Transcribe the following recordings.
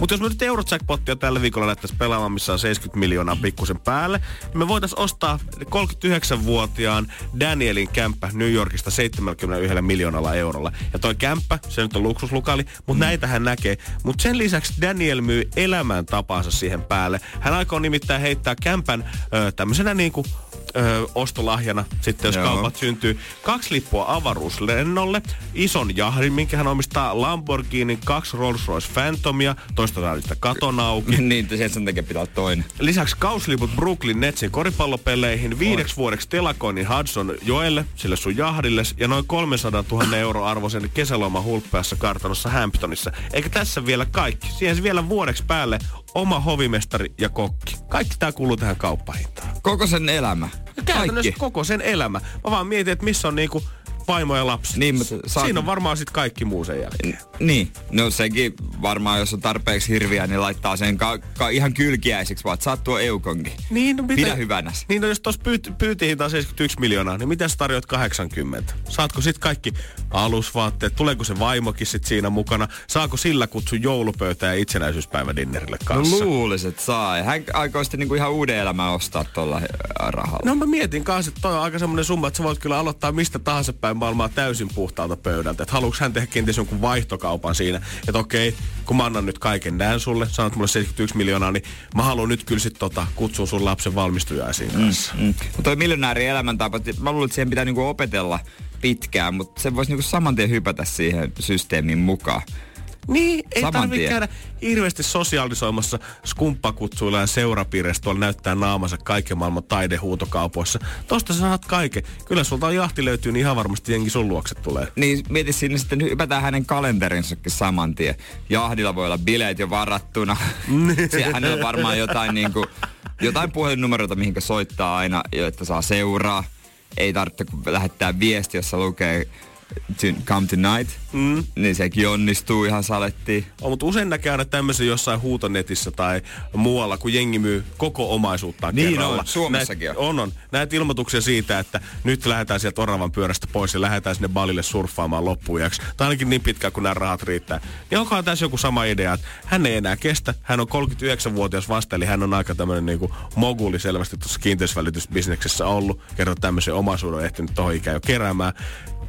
Mutta jos me nyt Eurojackpottia tällä viikolla lähtäisiin pelaamaan, missä on 70 miljoonaa pikkusen päälle, niin me voitaisiin ostaa 39-vuotiaan Danielin kämppä New Yorkista 71 miljoonalla eurolla. Ja toi kämppä, se nyt on luksuslukali, mutta mm. näitä hän näkee. Mutta sen lisäksi Daniel myy elämäntapansa siihen päälle. Hän aikoo nimittäin heittää kämpän ö, tämmöisenä niinku ö, ostolahjana, sitten jos Joo. kaupat syntyy. Kaksi lippua avaruuslennolle, ison jahdin, minkä hän omistaa Lamborghini, kaksi Rolls-Royce Phantomia, tarvitse katon auki. niin, sen takia pitää toinen. Lisäksi kausliput Brooklyn Netsin koripallopeleihin, viideksi vuodeksi telakoinnin Hudson joelle, sille sun jahdille, ja noin 300 000 euro arvoisen kesäloma hulppeassa kartanossa Hamptonissa. Eikä tässä vielä kaikki. Siihen vielä vuodeksi päälle oma hovimestari ja kokki. Kaikki tämä kuuluu tähän kauppahintaan. Koko sen elämä. Käytännössä Kaikki. koko sen elämä. Mä vaan mietin, että missä on niinku vaimo ja lapsi. Niin, mutta saat... Siinä on varmaan sitten kaikki muu sen jälkeen. N- niin, no sekin varmaan, jos on tarpeeksi hirviä, niin laittaa sen ka- ka- ihan kylkiäiseksi, vaan saat tuo eukonkin. Niin, no mitä... Pidä hyvänä. Niin, no jos tuossa pyyti, pyytihinta 71 miljoonaa, niin mitä sä tarjoat 80? Saatko sitten kaikki alusvaatteet? Tuleeko se vaimokin sit siinä mukana? Saako sillä kutsu joulupöytään ja itsenäisyyspäivädinnerille kanssa? No luulisin, että saa. Hän aikoo sitten niinku ihan uuden elämän ostaa tuolla äh, rahalla. No mä mietin kanssa, että toi on aika semmoinen summa, että sä voit kyllä aloittaa mistä tahansa päin maailmaa täysin puhtaalta pöydältä. Että haluatko hän tehdä kenties jonkun vaihtokaupan siinä, että okei, kun mä annan nyt kaiken näin sulle, sanot mulle 71 miljoonaa, niin mä haluan nyt kyllä sit tota, kutsua sun lapsen valmistujaisiin kanssa. Mm, mm. Mutta toi miljonääri elämäntapa, mä luulen, että siihen pitää niinku opetella pitkään, mutta se voisi niinku saman tien hypätä siihen systeemin mukaan. Niin, ei tarvitse käydä hirveästi sosiaalisoimassa skumppakutsuilla ja seurapiireissä tuolla näyttää naamansa kaiken maailman taidehuutokaupoissa. Tosta sä saat kaiken. Kyllä sulta on jahti löytyy, niin ihan varmasti jengi sun luokse tulee. Niin, mieti sinne sitten hypätään hänen kalenterinsakin saman tien. Jahdilla voi olla bileet jo varattuna. Siellä hänellä on varmaan jotain niinku, jotain puhelinnumeroita, mihinkä soittaa aina, että saa seuraa. Ei tarvitse lähettää viesti, jossa lukee Come Tonight, mm. niin sekin onnistuu ihan salettiin. On, mutta usein näkee aina tämmöisen jossain huutonetissä tai muualla, kun jengi myy koko omaisuuttaan niin kerralla. on, Suomessakin Näet, on. On, Näet ilmoituksia siitä, että nyt lähdetään sieltä oravan pyörästä pois ja lähdetään sinne balille surffaamaan loppujaksi. Tai ainakin niin pitkään, kun nämä rahat riittää. Niin onkohan tässä joku sama idea, että hän ei enää kestä. Hän on 39-vuotias vasta, eli hän on aika tämmöinen niinku moguli selvästi tuossa kiinteisvälitysbisneksessä ollut. Kerro tämmöisen omaisuuden ehtinyt tohon ikään jo keräämään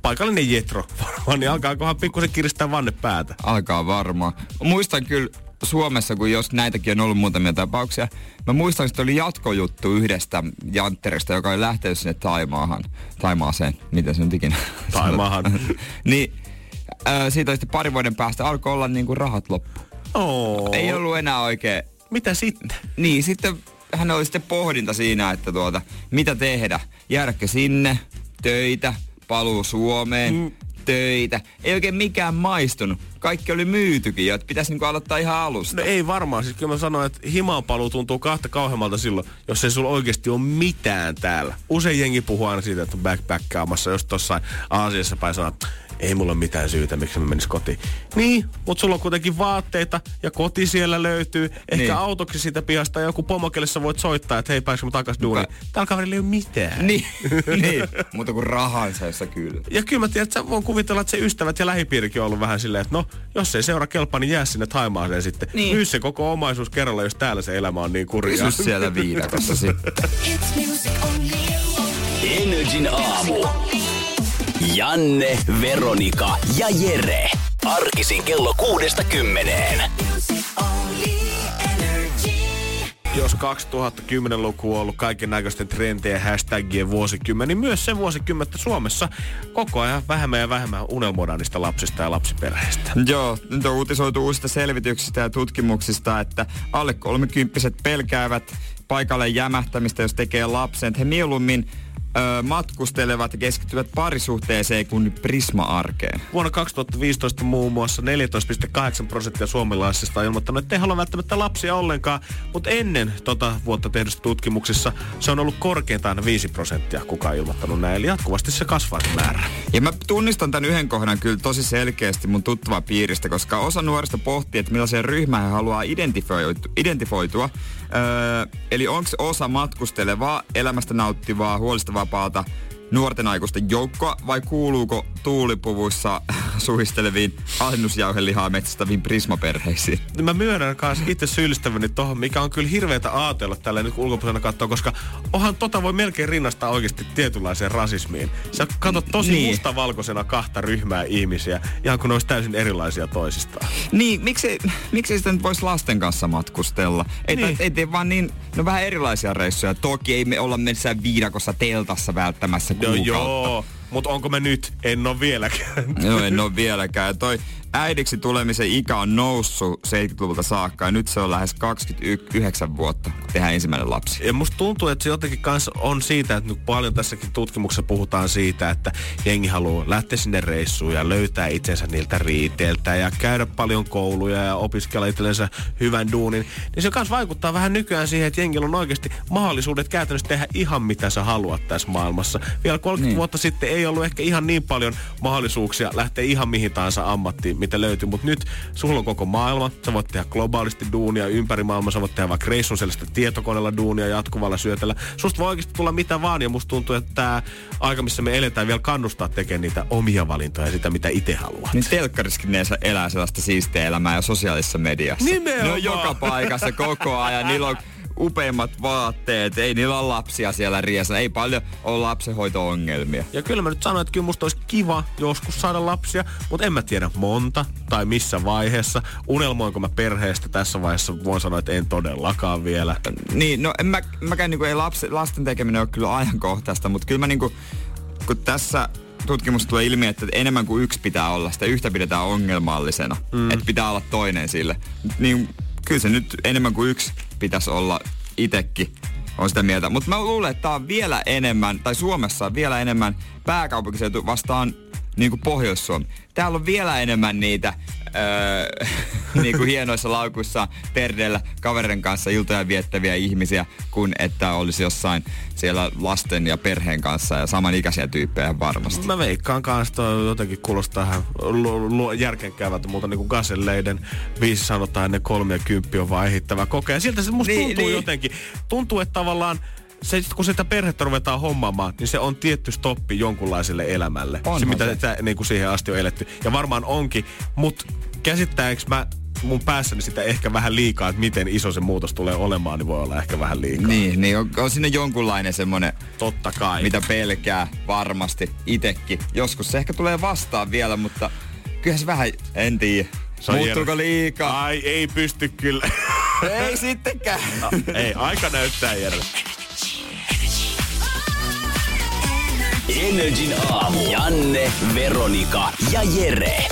paikallinen jetro varmaan, niin alkaakohan pikkusen kiristää vanne päätä. Alkaa varmaan. Muistan kyllä Suomessa, kun jos näitäkin on ollut muutamia tapauksia, mä muistan, että oli jatkojuttu yhdestä jantterista, joka oli lähtenyt sinne Taimaahan. Taimaaseen, miten se nyt ikinä Taimaahan. niin äh, siitä sitten pari vuoden päästä alkoi olla niin kuin rahat loppu. Oh. Ei ollut enää oikein. Mitä sitten? Niin, sitten hän oli sitten pohdinta siinä, että tuota, mitä tehdä. Jäädäkö sinne, töitä, paluu Suomeen, mm. töitä. Ei oikein mikään maistunut. Kaikki oli myytykin että pitäisi niinku aloittaa ihan alusta. No ei varmaan. Siis kyllä mä sanoin, että himaan paluu tuntuu kahta kauheammalta silloin, jos ei sulla oikeasti ole mitään täällä. Usein jengi puhuu aina siitä, että on backpackaamassa, jos tuossa Aasiassa päin sanoo, ei mulla ole mitään syytä, miksi mä menis kotiin. Niin, mutta sulla on kuitenkin vaatteita ja koti siellä löytyy. Ehkä niin. autoksi siitä pihasta ja joku pomokelissa voit soittaa, että hei pääsikö mä takas duuniin. Täällä kaverilla ei ole mitään. Niin, niin. mutta kuin rahansa, jossa kyllä. Ja kyllä mä tiedän, että sä voin kuvitella, että se ystävät ja lähipiirikin on ollut vähän silleen, että no, jos ei seura kelpaa, niin jää sinne Taimaaseen sitten. Niin. Myy se koko omaisuus kerralla, jos täällä se elämä on niin kurjaa. Pysy siellä viidakossa sitten. Energin aamu. Janne, Veronika ja Jere. Arkisin kello kuudesta kymmeneen. Jos 2010-luku on ollut kaiken näköisten trendien hashtagien vuosikymmen, niin myös se vuosikymmentä Suomessa koko ajan vähemmän ja vähemmän unelmoidaan niistä lapsista ja lapsiperheistä. Joo, nyt on uutisoitu uusista selvityksistä ja tutkimuksista, että alle kolmekymppiset pelkäävät paikalle jämähtämistä, jos tekee lapsen. He mieluummin ö, matkustelevat ja keskittyvät parisuhteeseen kuin Prisma-arkeen. Vuonna 2015 muun muassa 14,8 prosenttia suomalaisista on ilmoittanut, että ei halua välttämättä lapsia ollenkaan, mutta ennen tota vuotta tehdystä tutkimuksissa se on ollut korkeintaan 5 prosenttia, kuka on ilmoittanut näin. Eli jatkuvasti se kasvaa se määrä. Ja mä tunnistan tämän yhden kohdan kyllä tosi selkeästi mun tuttava piiristä, koska osa nuorista pohtii, että millaiseen ryhmään he haluaa identifioitua. identifioitua. Öö, eli onko osa matkustelevaa, elämästä nauttivaa, huolista vapaata nuorten aikuisten joukkoa vai kuuluuko tuulipuvuissa suhisteleviin alennusjauhelihaa metsästäviin prismaperheisiin? Mä myönnän kanssa itse syyllistäväni tohon, mikä on kyllä hirveätä ajatella tällä nyt ulkopuolella katsoa, koska onhan tota voi melkein rinnastaa oikeasti tietynlaiseen rasismiin. Sä katsot tosi niin. mustavalkoisena kahta ryhmää ihmisiä, ihan kun ne olisi täysin erilaisia toisistaan. Niin, miksi, miksi sitä nyt voisi lasten kanssa matkustella? Ei, niin. ei tee vaan niin, no vähän erilaisia reissuja. Toki ei me olla missään viidakossa teltassa välttämässä kuukautta. joo, mutta onko me nyt? En ole vieläkään. Joo, en ole vieläkään. Toi äidiksi tulemisen ikä on noussut 70-luvulta saakka ja nyt se on lähes 29 vuotta, kun tehdään ensimmäinen lapsi. Ja musta tuntuu, että se jotenkin kanssa on siitä, että nyt paljon tässäkin tutkimuksessa puhutaan siitä, että jengi haluaa lähteä sinne reissuun ja löytää itsensä niiltä riiteiltä ja käydä paljon kouluja ja opiskella itsellensä hyvän duunin. Niin se kanssa vaikuttaa vähän nykyään siihen, että jengillä on oikeasti mahdollisuudet käytännössä tehdä ihan mitä sä haluat tässä maailmassa. Vielä 30 niin. vuotta sitten ei ollut ehkä ihan niin paljon mahdollisuuksia lähteä ihan mihin tahansa ammattiin, mitä löytyy. Mutta nyt sulla on koko maailma. Sä voit tehdä globaalisti duunia ympäri maailmaa. Sä voit tehdä vaikka reissun tietokoneella duunia jatkuvalla syötellä. Susta voi oikeasti tulla mitä vaan. Ja musta tuntuu, että tämä aika, missä me eletään, vielä kannustaa tekemään niitä omia valintoja ja sitä, mitä itse haluat. Niin telkkariskin ne elää sellaista siistiä elämää ja sosiaalisessa mediassa. Nimenomaan. Ne on joka paikassa koko ajan. Niillä on upeimmat vaatteet, ei niillä ole lapsia siellä riesa, ei paljon ole lapsenhoito-ongelmia. Ja kyllä mä nyt sanoin, että kyllä musta olisi kiva joskus saada lapsia, mutta en mä tiedä monta tai missä vaiheessa. Unelmoinko mä perheestä tässä vaiheessa, voin sanoa, että en todellakaan vielä. Niin, no en mä, mäkään niinku, ei lapsi, lasten tekeminen ole kyllä ajankohtaista, mutta kyllä mä niinku, kun tässä tutkimus tulee ilmi, että enemmän kuin yksi pitää olla, sitä yhtä pidetään ongelmallisena, mm. että pitää olla toinen sille. Niin kyllä se nyt enemmän kuin yksi pitäisi olla itekin on sitä mieltä. Mutta mä luulen, että tää on vielä enemmän, tai Suomessa on vielä enemmän pääkaupunkiseutu vastaan niin kuin Pohjois-Suomi. Täällä on vielä enemmän niitä öö, niin kuin hienoissa laukuissa perdeellä kaverin kanssa iltoja viettäviä ihmisiä, kuin että olisi jossain siellä lasten ja perheen kanssa ja samanikäisiä tyyppejä varmasti. Mä veikkaan kanssa, että jotenkin kuulostaa ihan järkeenkäyvältä, mutta niin kuin Gaselleiden viisi sanotaan, ne kolme ja kymppi on vaan ehittävä kokea. Siltä se musta niin, tuntuu niin. jotenkin. Tuntuu, että tavallaan se, kun sitä perhettä ruvetaan hommaamaan, niin se on tietty stoppi jonkunlaiselle elämälle. Onhan se, mitä se. niin kuin siihen asti on eletty. Ja varmaan onkin, mutta käsittääks mä mun päässäni sitä ehkä vähän liikaa, että miten iso se muutos tulee olemaan, niin voi olla ehkä vähän liikaa. Niin, niin on, on sinne jonkunlainen semmonen, Totta kai. mitä pelkää varmasti itekin. Joskus se ehkä tulee vastaan vielä, mutta kyllä se vähän, en tiedä. Muuttuuko liikaa? Ai, ei pysty kyllä. ei sittenkään. No, ei, aika näyttää Jere. Energin aamu. Janne, Veronika ja Jere.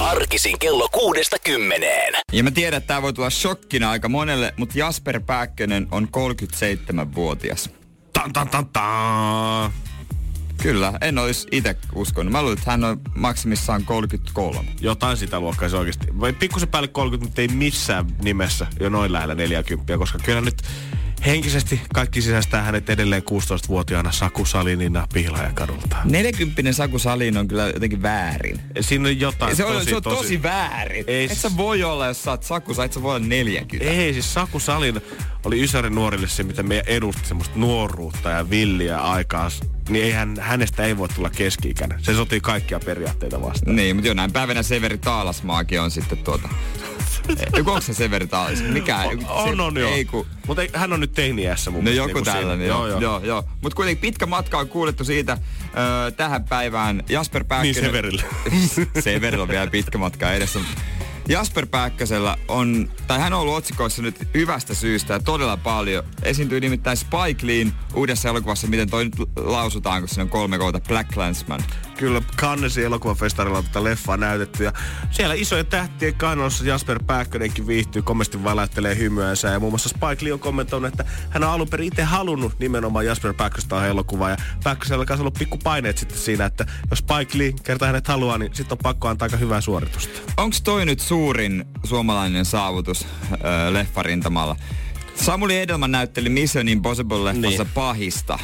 Arkisin kello kuudesta kymmeneen. Ja mä tiedän, että tää voi tulla shokkina aika monelle, mutta Jasper Pääkkönen on 37-vuotias. Tan, tan, tan, tan. Kyllä, en olisi itse uskonut. Mä luulen, että hän on maksimissaan 33. Jotain sitä luokkaa se oikeasti. Vai pikkusen päälle 30, mutta ei missään nimessä jo noin lähellä 40, koska kyllä nyt henkisesti kaikki sisäistää hänet edelleen 16-vuotiaana Saku Salinina pihlaajakadulta. 40 Saku Salin on kyllä jotenkin väärin. Siinä on jotain se on tosi, se on tosi, tosi väärin. Ei, et sä voi olla, jos sä oot Saku, sä et sä voi olla 40. Ei, siis Saku Salin oli Ysärin nuorille se, mitä me edusti semmoista nuoruutta ja villiä aikaa niin eihän, hänestä ei voi tulla keski-ikäinen. Se sotii kaikkia periaatteita vastaan. Niin, mutta näin päivänä Severi Taalasmaakin on sitten tuota... Joku onko se Severi Taalas? Mikä? On, on, on joo. Ei, ku... Mutta hän on nyt teiniässä mun No joku niin tällainen, joo, joo. joo, joo. Mutta kuitenkin pitkä matka on kuulettu siitä ö, tähän päivään. Jasper Pääkkönen... Niin Severille. Severillä on vielä pitkä matka edessä. Jasper Pääkkösellä on, tai hän on ollut otsikoissa nyt hyvästä syystä ja todella paljon. Esiintyy nimittäin Spike Leen uudessa elokuvassa, miten toi nyt lausutaan, kun siinä on kolme kohta Black Landsman. Kyllä Cannesin elokuvafestarilla on tätä leffaa näytetty ja siellä isojen tähtien kannassa Jasper Pääkkönenkin viihtyy, komesti väläyttelee hymyänsä ja muun muassa Spike Lee on kommentoinut, että hän on alun perin itse halunnut nimenomaan Jasper Pääkköstä elokuvaa ja Pääkkösellä on ollut pikku paineet sitten siinä, että jos Spike Lee kertaa hänet haluaa, niin sitten on pakko antaa aika hyvää suoritusta. Onko toi nyt suurin suomalainen saavutus öö, leffarintamalla? Samuli Edelman näytteli Mission Impossible-leffassa niin. pahista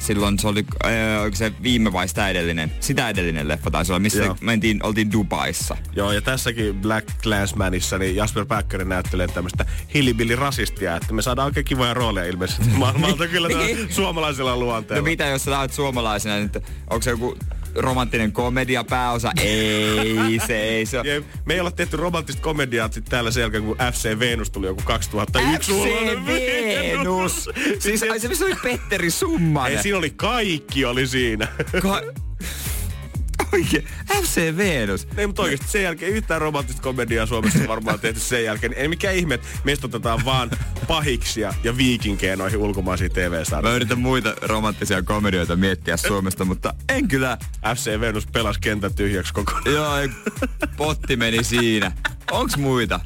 silloin se oli, äh, oliko se viime vai sitä edellinen? Sitä edellinen leffa taisi olla, missä Joo. mentiin, oltiin Dubaissa. Joo, ja tässäkin Black Clansmanissa niin Jasper Päkkönen näyttelee tämmöistä hillbilly-rasistia, että me saadaan oikein kivoja rooleja ilmeisesti maailmalta kyllä niin. suomalaisella luonteella. No mitä jos sä suomalaisena, niin onko se joku romanttinen komedia pääosa. Ei, se ei se Jep. Me ei olla tehty romanttista komediaa sit täällä sen jälkeen, kun FC Venus tuli joku 2001. FC Venus! siis ai se missä oli Petteri Summanen. Ei, siinä oli kaikki oli siinä. Ka- Oikein. FC Venus. Ei, mutta oikeasti sen jälkeen yhtään romanttista komediaa Suomessa varmaan tehty sen jälkeen. Ei mikään ihme, että meistä otetaan vaan pahiksia ja viikinkejä noihin ulkomaisiin TV-sarjoihin. Mä yritän muita romanttisia komedioita miettiä Suomesta, mutta en kyllä. FC Venus pelasi kentän tyhjäksi koko Joo, potti meni siinä. Onks muita?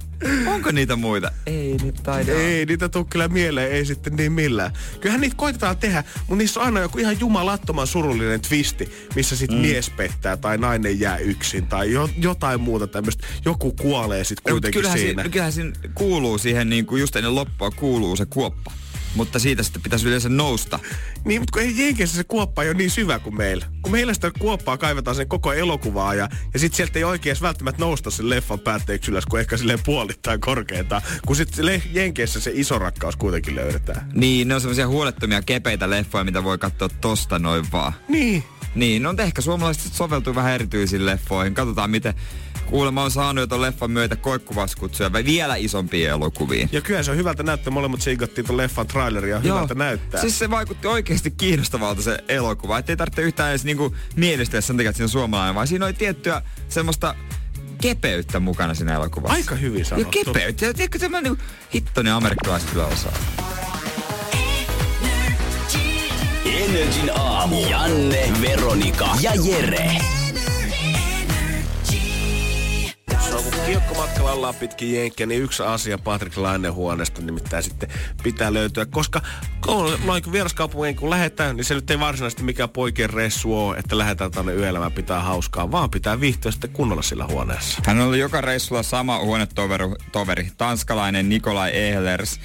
Onko niitä muita? Ei niitä taida. Ei niitä tuu kyllä mieleen, ei sitten niin millään. Kyllähän niitä koitetaan tehdä, mutta niissä on aina joku ihan jumalattoman surullinen twisti, missä sitten mm. mies pettää tai nainen jää yksin tai jo, jotain muuta tämmöistä. Joku kuolee sitten kuitenkin kyllähän siinä. Si- kyllähän siinä kuuluu siihen, niin kuin just ennen loppua kuuluu se kuoppa mutta siitä sitten pitäisi yleensä nousta. Niin, mutta kun ei Jenkeissä se kuoppa ei ole niin syvä kuin meillä. Kun meillä sitä kuoppaa kaivetaan sen koko elokuvaa ja, ja sitten sieltä ei oikein välttämättä nousta sen leffan päätteeksi ylös, kun ehkä silleen puolittain korkeintaan. Kun sitten Jenkeissä se iso rakkaus kuitenkin löydetään. Niin, ne on semmoisia huolettomia kepeitä leffoja, mitä voi katsoa tosta noin vaan. Niin. Niin, no ehkä suomalaiset soveltuu vähän erityisiin leffoihin. Katsotaan, miten, Kuulemma on saanut jo ton leffan myötä koikkuvaskutsuja vai vielä isompiin elokuviin. Ja kyllä se on hyvältä näyttää. Molemmat siikattiin ton leffan traileria ja hyvältä näyttää. Siis se vaikutti oikeasti kiinnostavalta se elokuva. Että ei tarvitse yhtään edes niinku mielistää sen takia, että siinä on suomalainen, vaan siinä oli tiettyä semmoista kepeyttä mukana siinä elokuvassa. Aika hyvin sanottu. Ja kepeyttä. Ja tiedätkö tämä niinku hittonen amerikkalaiset kyllä osaa. Energin aamu. Janne, Veronika ja Jere. Kiekkomatkalla ollaan pitkin jenkkiä, niin yksi asia Patrick Lainen huoneesta nimittäin sitten pitää löytyä, koska noin vieraskaupunkiin kun lähdetään, niin se nyt ei varsinaisesti mikään poikien ressu ole, että lähdetään tänne yöelämään pitää hauskaa, vaan pitää viihtyä sitten kunnolla sillä huoneessa. Hän oli joka reissulla sama huonetoveri, toveri, tanskalainen Nikolai Ehlers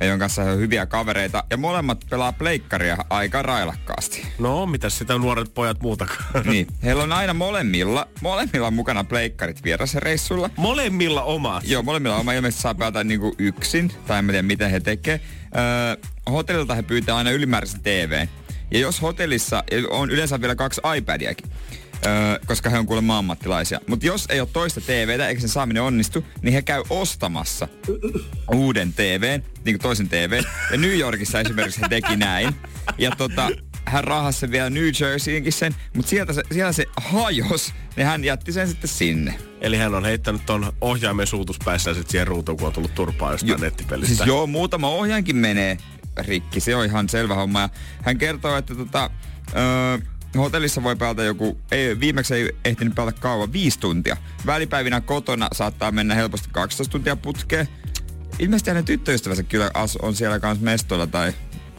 ja jonka kanssa on hyviä kavereita. Ja molemmat pelaa pleikkaria aika railakkaasti. No, mitä sitä nuoret pojat muutakaan? niin, heillä on aina molemmilla, molemmilla mukana pleikkarit vierasreissulla. Molemmilla omat? Joo, molemmilla oma. Ilmeisesti saa pelata niinku yksin, tai en tiedä miten he tekee. Öö, hotellilta he pyytää aina ylimääräisen TV. Ja jos hotellissa on yleensä vielä kaksi iPadiakin, öö, koska he on kuulemma ammattilaisia. Mutta jos ei ole toista TVtä eikä sen saaminen onnistu, niin he käy ostamassa uuden TVn, niin kuin toisen TVn. Ja New Yorkissa esimerkiksi he teki näin. Ja tota, hän rahasi sen vielä New Jerseyinkin sen, mutta sieltä se, siellä se hajos, niin hän jätti sen sitten sinne. Eli hän on heittänyt ton ohjaimen suutuspäissä ja sitten siihen ruutuun, kun on tullut turpaa jostain jo, nettipelistä. Siis joo, muutama ohjainkin menee rikki, se on ihan selvä homma. Ja hän kertoo, että tota, öö, hotellissa voi pelata joku, ei, viimeksi ei ehtinyt pelata kauan, viisi tuntia. Välipäivinä kotona saattaa mennä helposti 12 tuntia putkeen. Ilmeisesti hänen tyttöystävänsä kyllä on siellä kanssa mestolla tai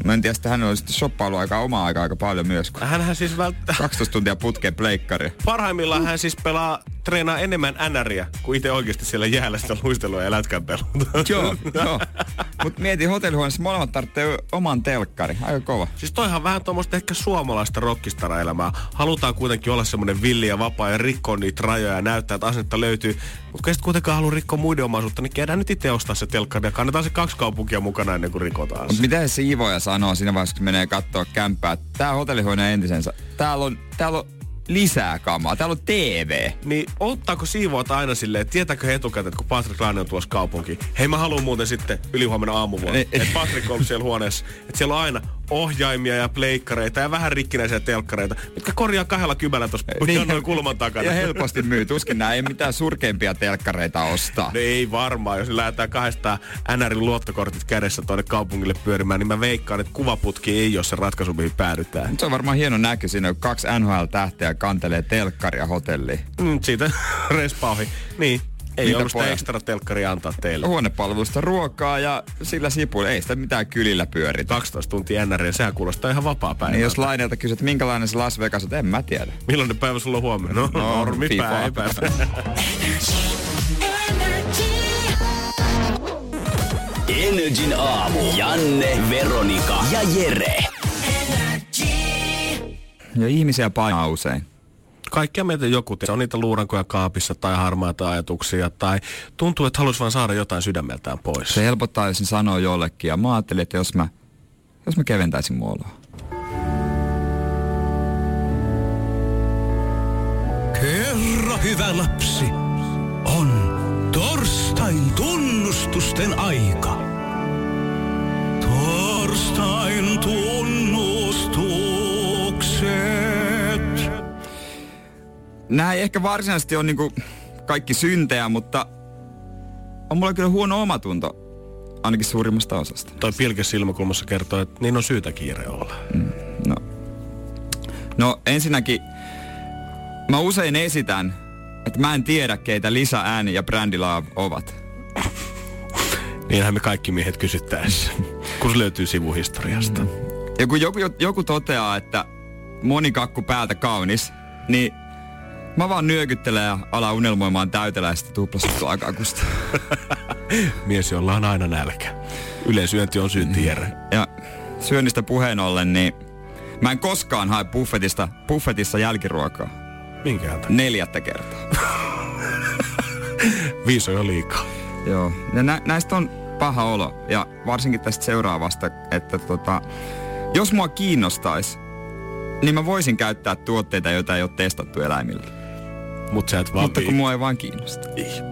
Mä en tiedä, että hänellä oli sitten shoppailuaikaa omaa aikaa aika paljon myös. Hänhän siis välttää... 12 tuntia putkeen pleikkari. Parhaimmillaan hän siis pelaa, treenaa enemmän NRiä kuin itse oikeasti siellä jäällä sitä luistelua ja lätkän pelua. joo, joo. Mut mieti hotellihuoneessa molemmat tarvitsee oman telkkari. Aika kova. Siis toihan vähän tuommoista ehkä suomalaista rockistara-elämää. Halutaan kuitenkin olla semmoinen villi ja vapaa ja rikkoa niitä rajoja ja näyttää, että asetta löytyy. Mutta kun kuitenkaan halua rikkoa muiden omaisuutta, niin käydään nyt itse ostaa se telkkari ja kannetaan se kaksi kaupunkia mukana ennen kuin rikotaan Mutta mitä se siivoja sanoo siinä vaiheessa, kun menee katsoa kämppää? Tää hotellihuone entisensä. Täällä on, täällä on lisää kamaa. Täällä on TV. Niin ottaako siivoata aina silleen, että tietääkö he etukäteen, että kun Patrick Laine on tuossa kaupunki. Hei mä haluan muuten sitten ylihuomenna aamuvuonna, niin. että Patrick on siellä huoneessa. Että siellä on aina ohjaimia ja pleikkareita ja vähän rikkinäisiä telkkareita, mitkä korjaa kahdella kymmällä tuossa niin, noin kulman takana. Ja helposti myy. Tuskin nämä ei mitään surkeimpia telkkareita ostaa. No ei varmaan. Jos lähdetään kahdesta NRin luottokortit kädessä tuonne kaupungille pyörimään, niin mä veikkaan, että kuvaputki ei ole se ratkaisu, mihin päädytään. Se on varmaan hieno näky siinä, kun kaksi NHL-tähteä kantelee telkkaria hotelliin. Mm, siitä respa ohi. Niin, ei ollut sitä ekstra telkkaria antaa teille. Huonepalvelusta ruokaa ja sillä sipuilla. Ei sitä mitään kylillä pyöri. 12 tuntia NR, sehän kuulostaa ihan vapaa päivä. Niin jos Laineelta kysyt, minkälainen se Las Vegas on, en mä tiedä. Millainen päivä sulla on huomenna? No, no normi päivä. Energin aamu. Janne, Veronika ja Jere. Ja ihmisiä painaa usein kaikkia meitä joku, se on niitä luurankoja kaapissa tai harmaita ajatuksia tai tuntuu, että haluaisi vaan saada jotain sydämeltään pois. Se helpottaa, jos sanoo jollekin ja mä ajattelin, että jos mä, jos mä keventäisin muoloa. Kerro hyvä lapsi, on torstain tunnustusten aika. Torstain tunnustukset nämä ei ehkä varsinaisesti ole niinku kaikki syntejä, mutta on mulla kyllä huono omatunto ainakin suurimmasta osasta. Toi pilke silmäkulmassa kertoo, että niin on syytä kiire olla. Mm, no. no ensinnäkin mä usein esitän, että mä en tiedä keitä Lisa Ann ja Brandy Love ovat. Niinhän me kaikki miehet kysyttäessä, kun se löytyy sivuhistoriasta. Mm. Ja kun joku, joku toteaa, että moni kakku päältä kaunis, niin Mä vaan nyökyttelen ja ala unelmoimaan täyteläistä tuplasuttua kakusta. Mies, jolla on aina nälkä. Yleisyönti on syynti mm. Ja syönnistä puheen ollen, niin mä en koskaan hae buffetista, buffetissa jälkiruokaa. Minkä Neljättä kertaa. Viisi on jo liikaa. Joo, ja nä- näistä on paha olo. Ja varsinkin tästä seuraavasta, että tota, jos mua kiinnostaisi, niin mä voisin käyttää tuotteita, joita ei ole testattu eläimillä. Mut sä et vaan Mutta kun mua ei vaan kiinnosta. Ei.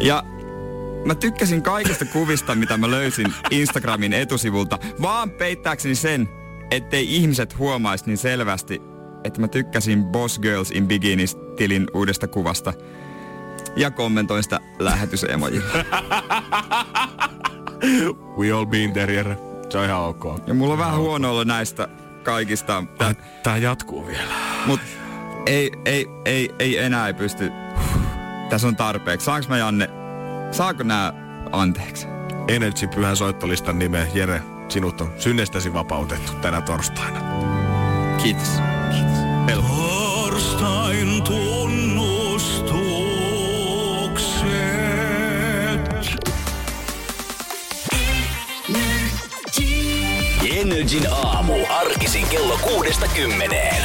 Ja mä tykkäsin kaikista kuvista, mitä mä löysin Instagramin etusivulta, vaan peittääkseni sen, ettei ihmiset huomaisi niin selvästi, että mä tykkäsin Boss Girls in Bikinis tilin uudesta kuvasta ja kommentoin sitä lähetysemojilla. We all been there, Jere. Se on ihan ok. Ja mulla on vähän huono olla näistä kaikista. Tää, tää jatkuu vielä. Mut ei, ei, ei, ei enää ei pysty. Tässä on tarpeeksi. Saanko mä Janne, saako nää anteeksi? Energy pyhän soittolistan nimeä Jere, sinut on synnestäsi vapautettu tänä torstaina. Kiitos. Kiitos. Helppo. Torstain tunnustukset. Energin aamu. Arkisin kello kuudesta kymmeneen.